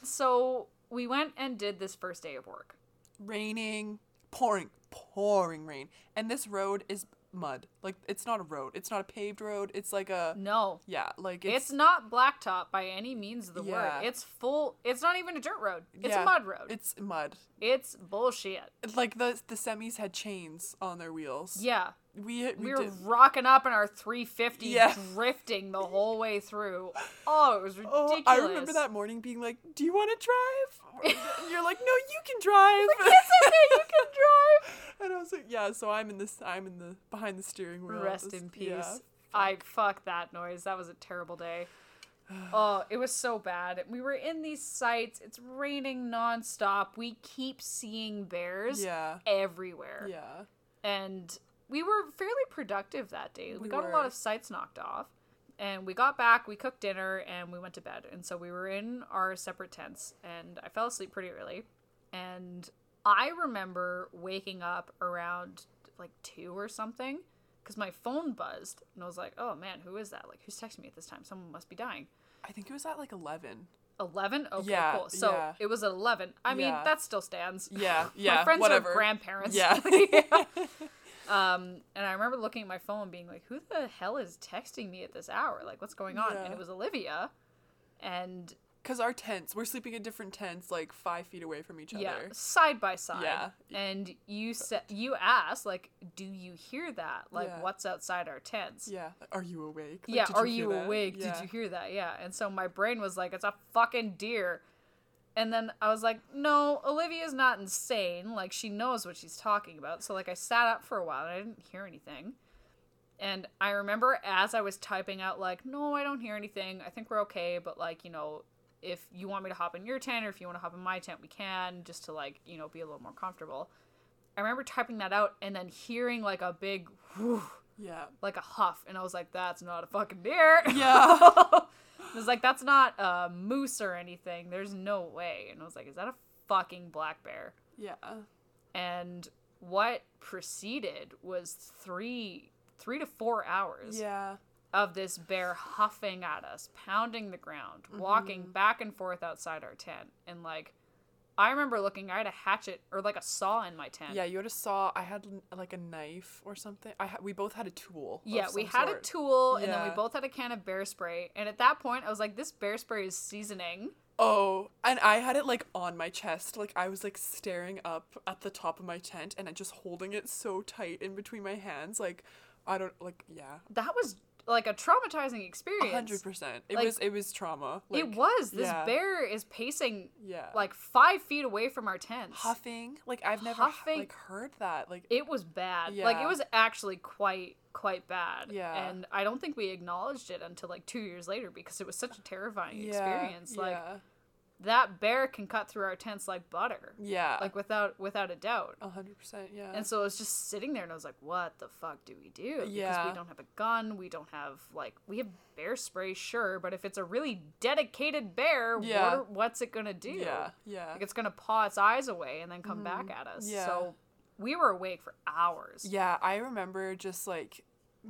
so we went and did this first day of work. raining, pouring, pouring rain. And this road is mud. Like it's not a road. It's not a paved road. It's like a No. yeah, like It's, it's, not blacktop by any means of the Yeah. word. It's full. It's not even a dirt road. It's yeah, a mud road. It's mud. it's bullshit. Like the the semis had chains on their wheels. Yeah. We we, We were did, rocking up in our 350, Yeah. drifting the whole way through. Oh, it was ridiculous. Oh, I remember that morning being like, "Do you want to drive?" And you're like, "No, you can drive." It's okay, you can drive. and I was like, "Yeah." So I'm in this. I'm in the behind the steering wheel. Rest This- in peace. yeah. I fuck that noise. That was a terrible day. oh, it was so bad. We were in these sites. It's raining nonstop. We keep seeing bears Yeah. everywhere. Yeah. And we were fairly productive that day. We, We got a lot of sites knocked off. And we got back, we cooked dinner, and we went to bed. And so we were in our separate tents, and I fell asleep pretty early. And I remember waking up around like two or something because my phone buzzed. And I was like, oh man, who is that? Like, who's texting me at this time? Someone must be dying. I think it was at like eleven. 11? Okay, Yeah, cool. So yeah. it was at 11. I mean, Yeah. that still stands. Yeah. Yeah. my friends whatever. are grandparents. Yeah. Um, and I remember looking at my phone being like, "Who the hell is texting me at this hour? Like, what's going on?" And it was Olivia, and Because our tents, we're sleeping in different tents, like five feet away from each yeah, other. side by side. Yeah. And you said you asked like, "Do you hear that? Like, Yeah. what's outside our tents?" Yeah. Are you awake? Like, yeah. Are hear you awake? Yeah. Did you hear that? Yeah. And so my brain was like, "It's a fucking deer." And then I was like, "No, Olivia's not insane. Like, she knows what she's talking about." So like, I sat up for a while and I didn't hear anything. And I remember as I was typing out, like, no, I don't hear anything. I think we're okay, but like, you know, if you want me to hop in your tent or if you want to hop in my tent, we can, just to like, you know, be a little more comfortable. I remember typing that out and then hearing like a big whew Yeah. like a huff, and I was like, "That's not a fucking deer." Yeah. I was like, "That's not a moose or anything. There's no way." And I was like, "Is that a fucking black bear?" Yeah. And what preceded was three three to four hours Yeah. of this bear huffing at us, pounding the ground, walking Mm-hmm. back and forth outside our tent. And like, I remember looking, I had a hatchet or like a saw in my tent. Yeah, you had a saw. I had like a knife or something. I ha- we both had a tool. Yeah, we had a sort. tool and then we both had a can of bear spray. And at that point, I was like, this bear spray is seasoning. Oh, and I had it like on my chest. Like I was like staring up at the top of my tent and I just holding it so tight in between my hands. Like I don't like yeah. That was like a traumatizing A experience. hundred percent. It Like, was it was trauma. Like, it was. This yeah. bear is pacing Yeah. like five feet away from our tents. huffing. Like I've never Huffing. like heard that. Like it was bad. Yeah. Like it was actually quite quite bad. Yeah. And I don't think we acknowledged it until like two years later because it was such a terrifying yeah, experience. Like yeah. That bear can cut through our tents like butter. Yeah. Like without without a doubt. a hundred percent, yeah. And so I was just sitting there and I was like, what the fuck do we do? Because Yeah. we don't have a gun, we don't have like we have bear spray, sure, but if it's a really dedicated bear, Yeah. what are, what's it gonna do? yeah, yeah. Like it's gonna paw its eyes away and then come back at us. Mm-hmm. Yeah. So we were awake for hours. Yeah, I remember just like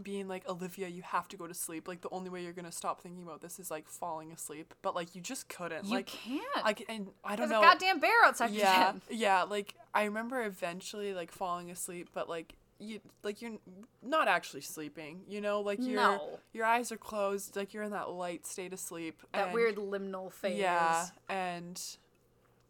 being like, Olivia, you have to go to sleep. Like the only way you're gonna stop thinking about this is like falling asleep. But like you just couldn't. You like can't. like and I don't There's know. a goddamn bear outside your yeah, tent. yeah. Like I remember eventually like falling asleep, but like you like you're not actually sleeping. You know, like your No. your eyes are closed. Like you're in that light state of sleep. That and- weird liminal phase. Yeah, and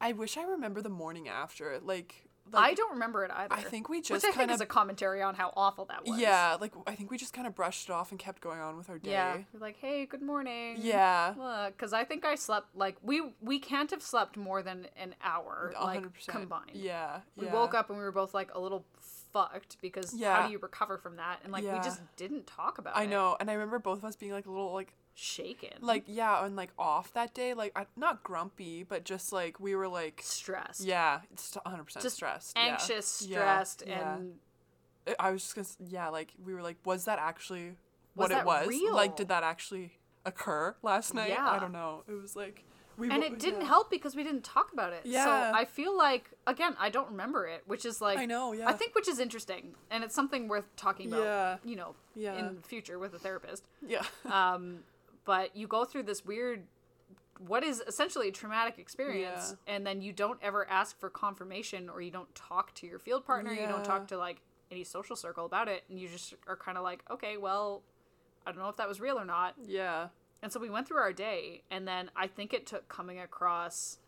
I wish I remember the morning after. Like, I don't remember it either. I think we just kind of a commentary on how awful that was. yeah, like I think we just kind of brushed it off and kept going on with our day. Yeah. We're like, hey, good morning. Yeah. Because I think I slept like we we can't have slept more than an hour like hundred percent. combined. Yeah. We yeah. woke up and we were both like a little fucked because yeah. how do you recover from that? And like Yeah. we just didn't talk about I it. I know, and I remember both of us being like a little like Shaken. like yeah, and like off that day, like I, not grumpy, but just like we were like stressed. yeah, it's 100 percent Just stressed. Anxious, Yeah, stressed, yeah. and I- I was just gonna s- yeah, like we were like, was that actually Was what that it was? real? Like, did that actually occur last night? Yeah. I don't know. It was like we and bo- it didn't yeah. help because we didn't talk about it. Yeah. So I feel like again, I don't remember it, which is like I know, yeah. I think which is interesting, and it's something worth talking about. Yeah. You know, Yeah. in the future with a therapist. Yeah. Um, but you go through this weird, what is essentially a traumatic experience, and then you don't ever ask for confirmation, or you don't talk to your field partner, you don't talk to like any social circle about it, and you just are kind of like, okay, well, I don't know if that was real or not. yeah. And so we went through our day, and then I think it took coming across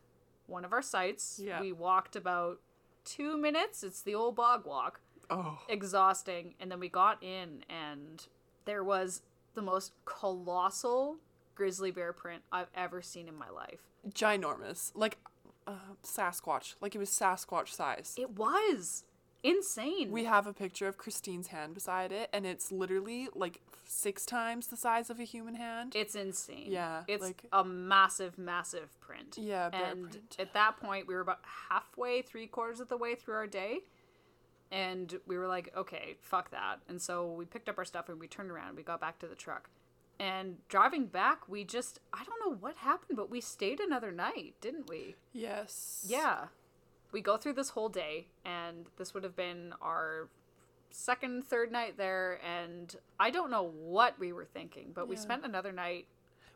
one of our sites. Yeah. We walked about two minutes. It's the old bog walk, Oh. exhausting. And then we got in, and there was the most colossal grizzly bear print I've ever seen in my life. Ginormous. Like uh, Sasquatch. Like it was Sasquatch size. It was insane. We have a picture of Christine's hand beside it, and it's literally like six times the size of a human hand. it's insane. Yeah, It's like- a massive, massive print. Yeah, bear and print. at that point, we were about halfway, three quarters of the way through our day. And we were like, okay, fuck that. And so we picked up our stuff and we turned around. We got back to the truck. And driving back, we just, I don't know what happened, but we stayed another night, didn't we? yes. Yeah. We go through this whole day, and this would have been our second, third night there. And I don't know what we were thinking, but we spent another night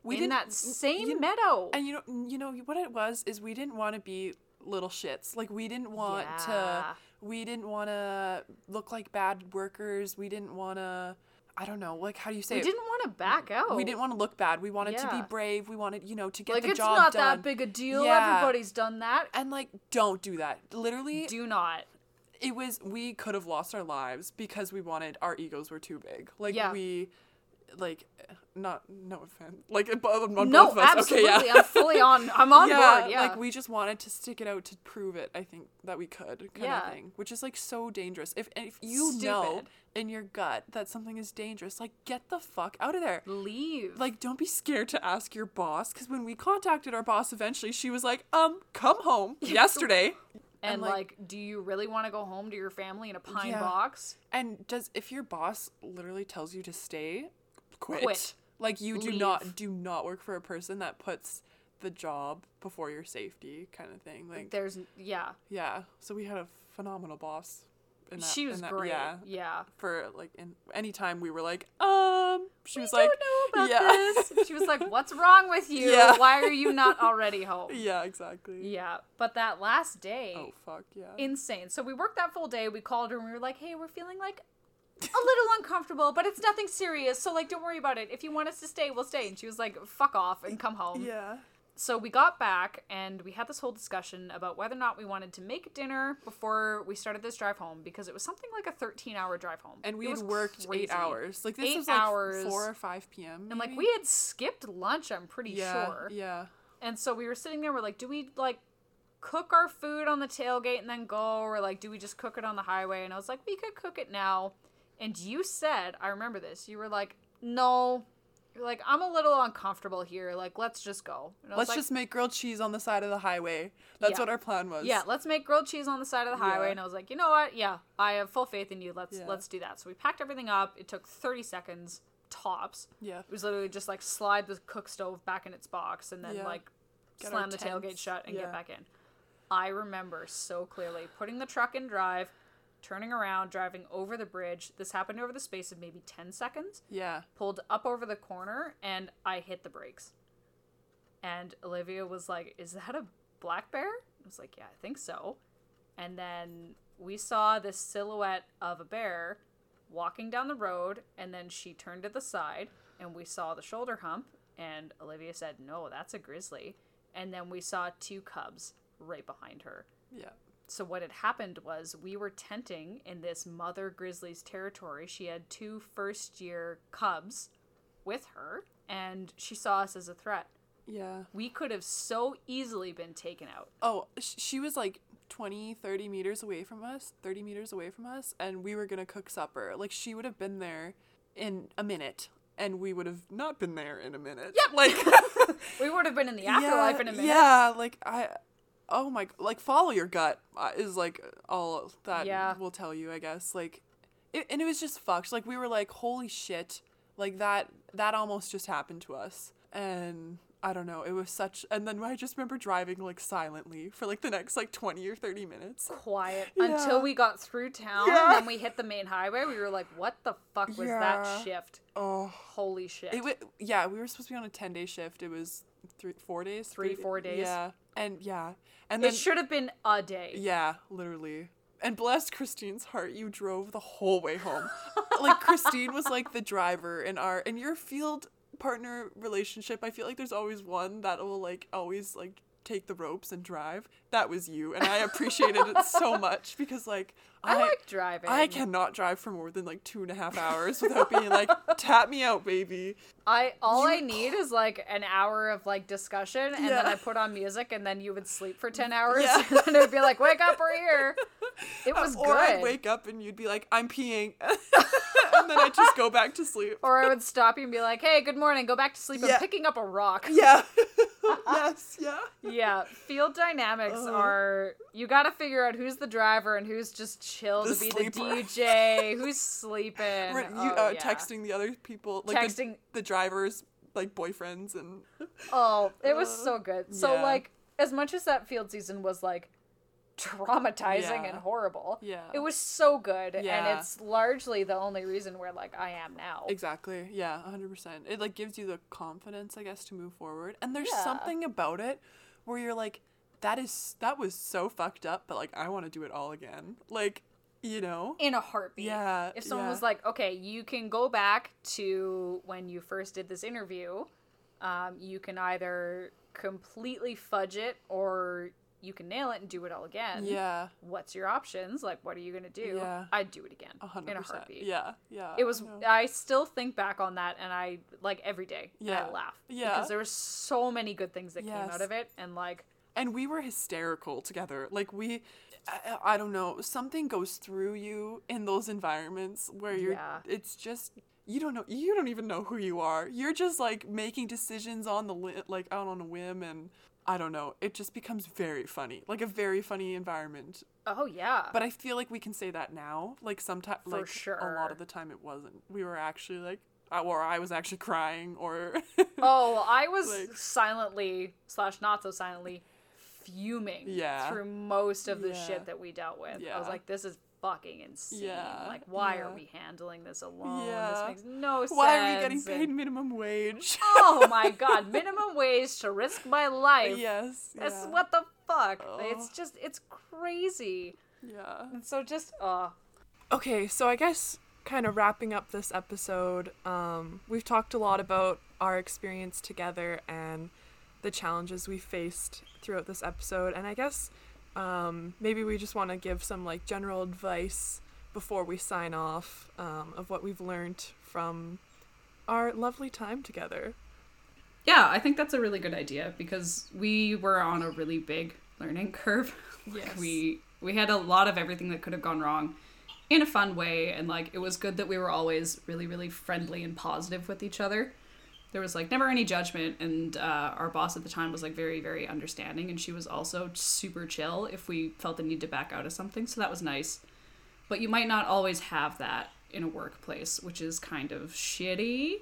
We in didn't- that same you- meadow. And you know, you know what it was is we didn't want to be little shits. Like we didn't want Yeah. to. We didn't want to look like bad workers. We didn't want to. I don't know. Like how do you say? we it? didn't want to back out. We didn't want to look bad. We wanted to be brave. We wanted, you know, to get like the it's not that big a deal. Yeah. Everybody's done that. And like, don't do that. Literally, Do not. it was we could have lost our lives because we wanted our egos were too big. Like Yeah. we, like, not no offense. Like on on No, both of us. absolutely. Okay, yeah. I'm fully on. I'm on yeah, board. Yeah. like we just wanted to stick it out to prove it. I think that we could, kind Yeah. of thing, which is like so dangerous. If if you know in your gut that something is dangerous, like get the fuck out of there. Leave. Like, don't be scared to ask your boss. Because when we contacted our boss eventually, she was like, um, come home yesterday. And, And, like, like- do you really want to go home to your family in a pine Yeah. box? And does if your boss literally tells you to stay, quit. Quit. Like you do Leave. not do not work for a person that puts the job before your safety kind of thing. Like There's yeah. yeah. So we had a phenomenal boss. That, she was that, great. Yeah. yeah. For like in any time we were like, um she was we like know about yeah. this. She was like, "What's wrong with you? Yeah. Why are you not already home?" Yeah, exactly. Yeah, but that last day, Oh fuck yeah. insane. So we worked that full day. We called her and we were like, "Hey, we're feeling like a little uncomfortable, but it's nothing serious. So like, don't worry about it. If you want us to stay, we'll stay." And she was like, "Fuck off and come home." yeah. So we got back and we had this whole discussion about whether or not we wanted to make dinner before we started this drive home because it was something like a 13-hour drive home. And we It had worked crazy. eight hours. Like this Eight was like hours. four or five PM. And like we had skipped lunch, I'm pretty yeah, sure. Yeah. And so we were sitting there, we're like, do we like cook our food on the tailgate and then go? Or like, do we just cook it on the highway? And I was like, we could cook it now. And you said, I remember this, you were like, no. You're like, I'm a little uncomfortable here. Like, let's just go. And Let's like, just make grilled cheese on the side of the highway. That's Yeah. what our plan was. yeah, let's make grilled cheese on the side of the highway. Yeah. And I was like, you know what? Yeah, I have full faith in you. Let's Yeah. let's do that. So we packed everything up. It took 30 seconds tops. Yeah. It was literally just like slide the cook stove back in its box and then like Get slam the tailgate shut and get back in. I remember so clearly putting the truck in drive, turning around, driving over the bridge. This happened over the space of maybe 10 seconds. Yeah. Pulled up over the corner and I hit the brakes. And Olivia was like, Is that a black bear? I was like, Yeah, I think so. And then we saw this silhouette of a bear walking down the road, and then she turned to the side, and we saw the shoulder hump. And Olivia said, No, that's a grizzly. And then we saw two cubs right behind her. Yeah. So what had happened was we were tenting in this mother grizzly's territory. She had two first year cubs with her, and she saw us as a threat. Yeah. We could have so easily been taken out. Oh, she was like 20, 30 meters away from us, 30 meters away from us, and we were going to cook supper. Like, she would have been there in a minute, and we would have not been there in a minute. Yep. Like, We would have been in the afterlife yeah, in a minute. Yeah, like, I. Oh my, like follow your gut uh, is like all that Yeah. will tell you, I guess. Like, it, and it was just fucked. Like we were like, holy shit, like that that almost just happened to us, and I don't know, it was such. And then I just remember driving like silently for like the next like twenty or thirty minutes. Quiet Yeah. until we got through town Yeah. and then we hit the main highway. We were like, what the fuck was that shift? Oh, Holy shit. it w- yeah, we were supposed to be on a ten day shift. It was three, four days, Three, four days. Yeah, and yeah, and it should have been a day. Yeah, literally. And bless Christine's heart, you drove the whole way home. like Christine was like the driver in our in your field partner relationship. I feel like there's always one that will like always like take the ropes and drive. That was you, and I appreciated it so much because like I, like driving. I cannot drive for more than like two and a half hours without being like, tap me out, baby. I all You- I need is like an hour of like discussion, and then I put on music, and then you would sleep for ten hours, Yeah. and it'd be like, "Wake up, we're here." It um, was or good. I'd wake up and you'd be like, I'm peeing. and then I'd just go back to sleep. Or I would stop you and be like, "Hey, good morning. Go back to sleep. Yeah. I'm picking up a rock." Yeah. yes, yeah. Yeah, field dynamics Uh-huh. are you got to figure out who's the driver and who's just chill to be sleeper. the DJ, who's sleeping. You oh, uh, yeah. texting the other people, like the, Texting- the drivers, like boyfriends, and Oh, it was Uh, so good. So yeah. like as much as that field season was like traumatizing Yeah. and horrible. Yeah. It was so good and it's largely the only reason where like I am now. exactly, yeah, hundred percent. It like gives you the confidence, I guess, to move forward. And there's Yeah. something about it where you're like, that is that was so fucked up, but like I want to do it all again. Like, you know. In a heartbeat. Yeah, If someone yeah. was like, okay, you can go back to when you first did this interview, um, you can either completely fudge it or you can nail it and do it all again. Yeah, What's your options? Like, what are you gonna do? Yeah. I'd do it again a hundred in a heartbeat. Yeah, yeah. It was. I. I still think back on that, and I like every day. Yeah. I laugh. Yeah. Because there were so many good things that came out of it, and like, and we were hysterical together like we I, I don't know something goes through you in those environments where you're Yeah. it's just you don't know you don't even know who you are you're just like making decisions on the li- like out on a whim and I don't know, it just becomes very funny, like a very funny environment. Oh yeah. But I feel like we can say that now. Like sometimes, like a lot of the time, it wasn't. We were actually like, or I was actually crying, or oh, I was Like- silently slash not so silently fuming Yeah. through most of the Yeah. shit that we dealt with. I was like, this is fucking insane. Yeah, Like, why are we handling this alone? Yeah. This makes no sense. why are we getting paid And- minimum wage? oh my god, minimum wage to risk my life. yes. That's yeah, what the fuck. It's Oh. just it's crazy. Yeah. And so just uh Okay, so I guess kind of wrapping up this episode, um, we've talked a lot about our experience together and the challenges we faced throughout this episode, and I guess um, maybe we just want to give some like general advice before we sign off um, of what we've learned from our lovely time together. Yeah, I think that's a really good idea because we were on a really big learning curve. Yes. We we had a lot of everything that could have gone wrong in a fun way and like it was good that we were always really really friendly and positive with each other. There was like never any judgment and uh, our boss at the time was like very very understanding and she was also super chill if we felt the need to back out of something, so that was nice. But you might not always have that in a workplace, which is kind of shitty.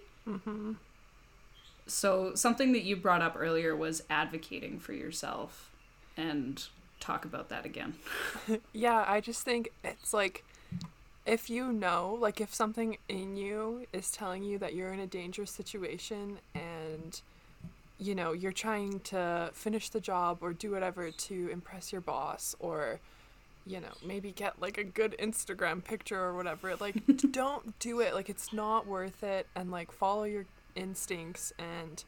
So something that you brought up earlier was advocating for yourself and talk about that again. Yeah, I just think it's like if you know, like if something in you is telling you that you're in a dangerous situation and you know, you're trying to finish the job or do whatever to impress your boss or you know, maybe get like a good Instagram picture or whatever. Like don't do it. Like it's not worth it and like follow your instincts and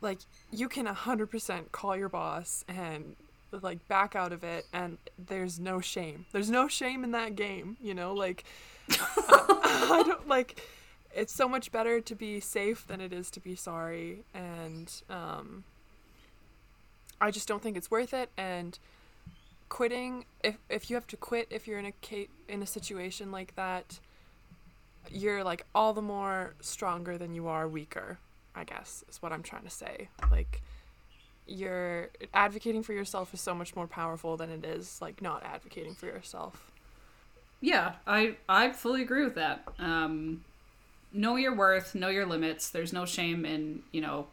like you can 100% call your boss and like back out of it and there's no shame. There's no shame in that game you know? Like I, I don't like it's so much better to be safe than it is to be sorry and um i just don't think it's worth it and quitting if if you have to quit if you're in a in a situation like that you're like all the more stronger than you are weaker i guess is what i'm trying to say. Like you're advocating for yourself is so much more powerful than it is like not advocating for yourself Yeah, I I fully agree with that. Um, know your worth, know your limits. There's no shame in you know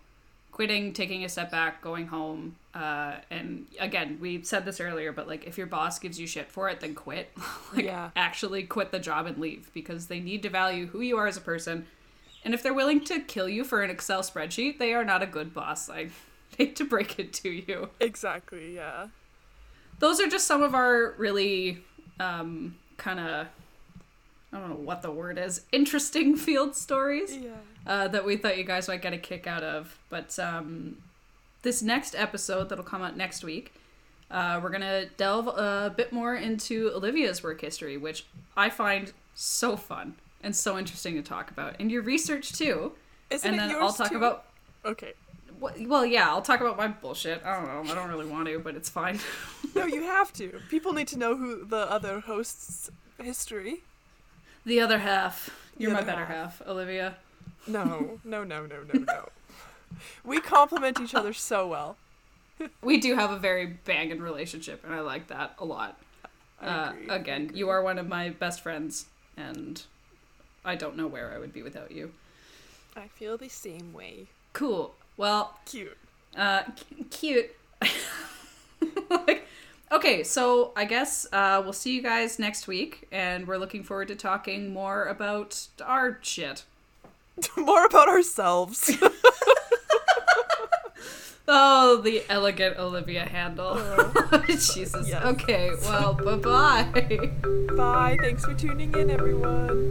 quitting, taking a step back, going home. Uh, and again, we said this earlier, but like if your boss gives you shit for it, then quit. like Yeah. actually quit the job and leave because they need to value who you are as a person. And if they're willing to kill you for an Excel spreadsheet, they are not a good boss. I hate to break it to you. exactly yeah those are just some of our really um, kind of I don't know what the word is interesting field stories yeah uh, that we thought you guys might get a kick out of. But um, this next episode that'll come out next week, uh, we're gonna delve a bit more into Olivia's work history, which I find so fun and so interesting to talk about, and your research too. Isn't and then I'll talk too? about okay well, yeah, I'll talk about my bullshit. I don't know. I don't really want to, but it's fine. no you have to people need to know who the other host's history The other half. You're The my better half. half, Olivia. no no no no no no we complement each other so well We do have a very banging relationship, and I like that a lot. Uh, again, you are one of my best friends, and I don't know where I would be without you. i feel the same way Cool. Well, cute uh, c- cute. like, okay, so I guess uh, we'll see you guys next week, and we're looking forward to talking more about our shit. more about ourselves Oh, the elegant Olivia handle. Oh. Jesus. Yes. Okay, well, bye bye. Bye. Thanks for tuning in, everyone.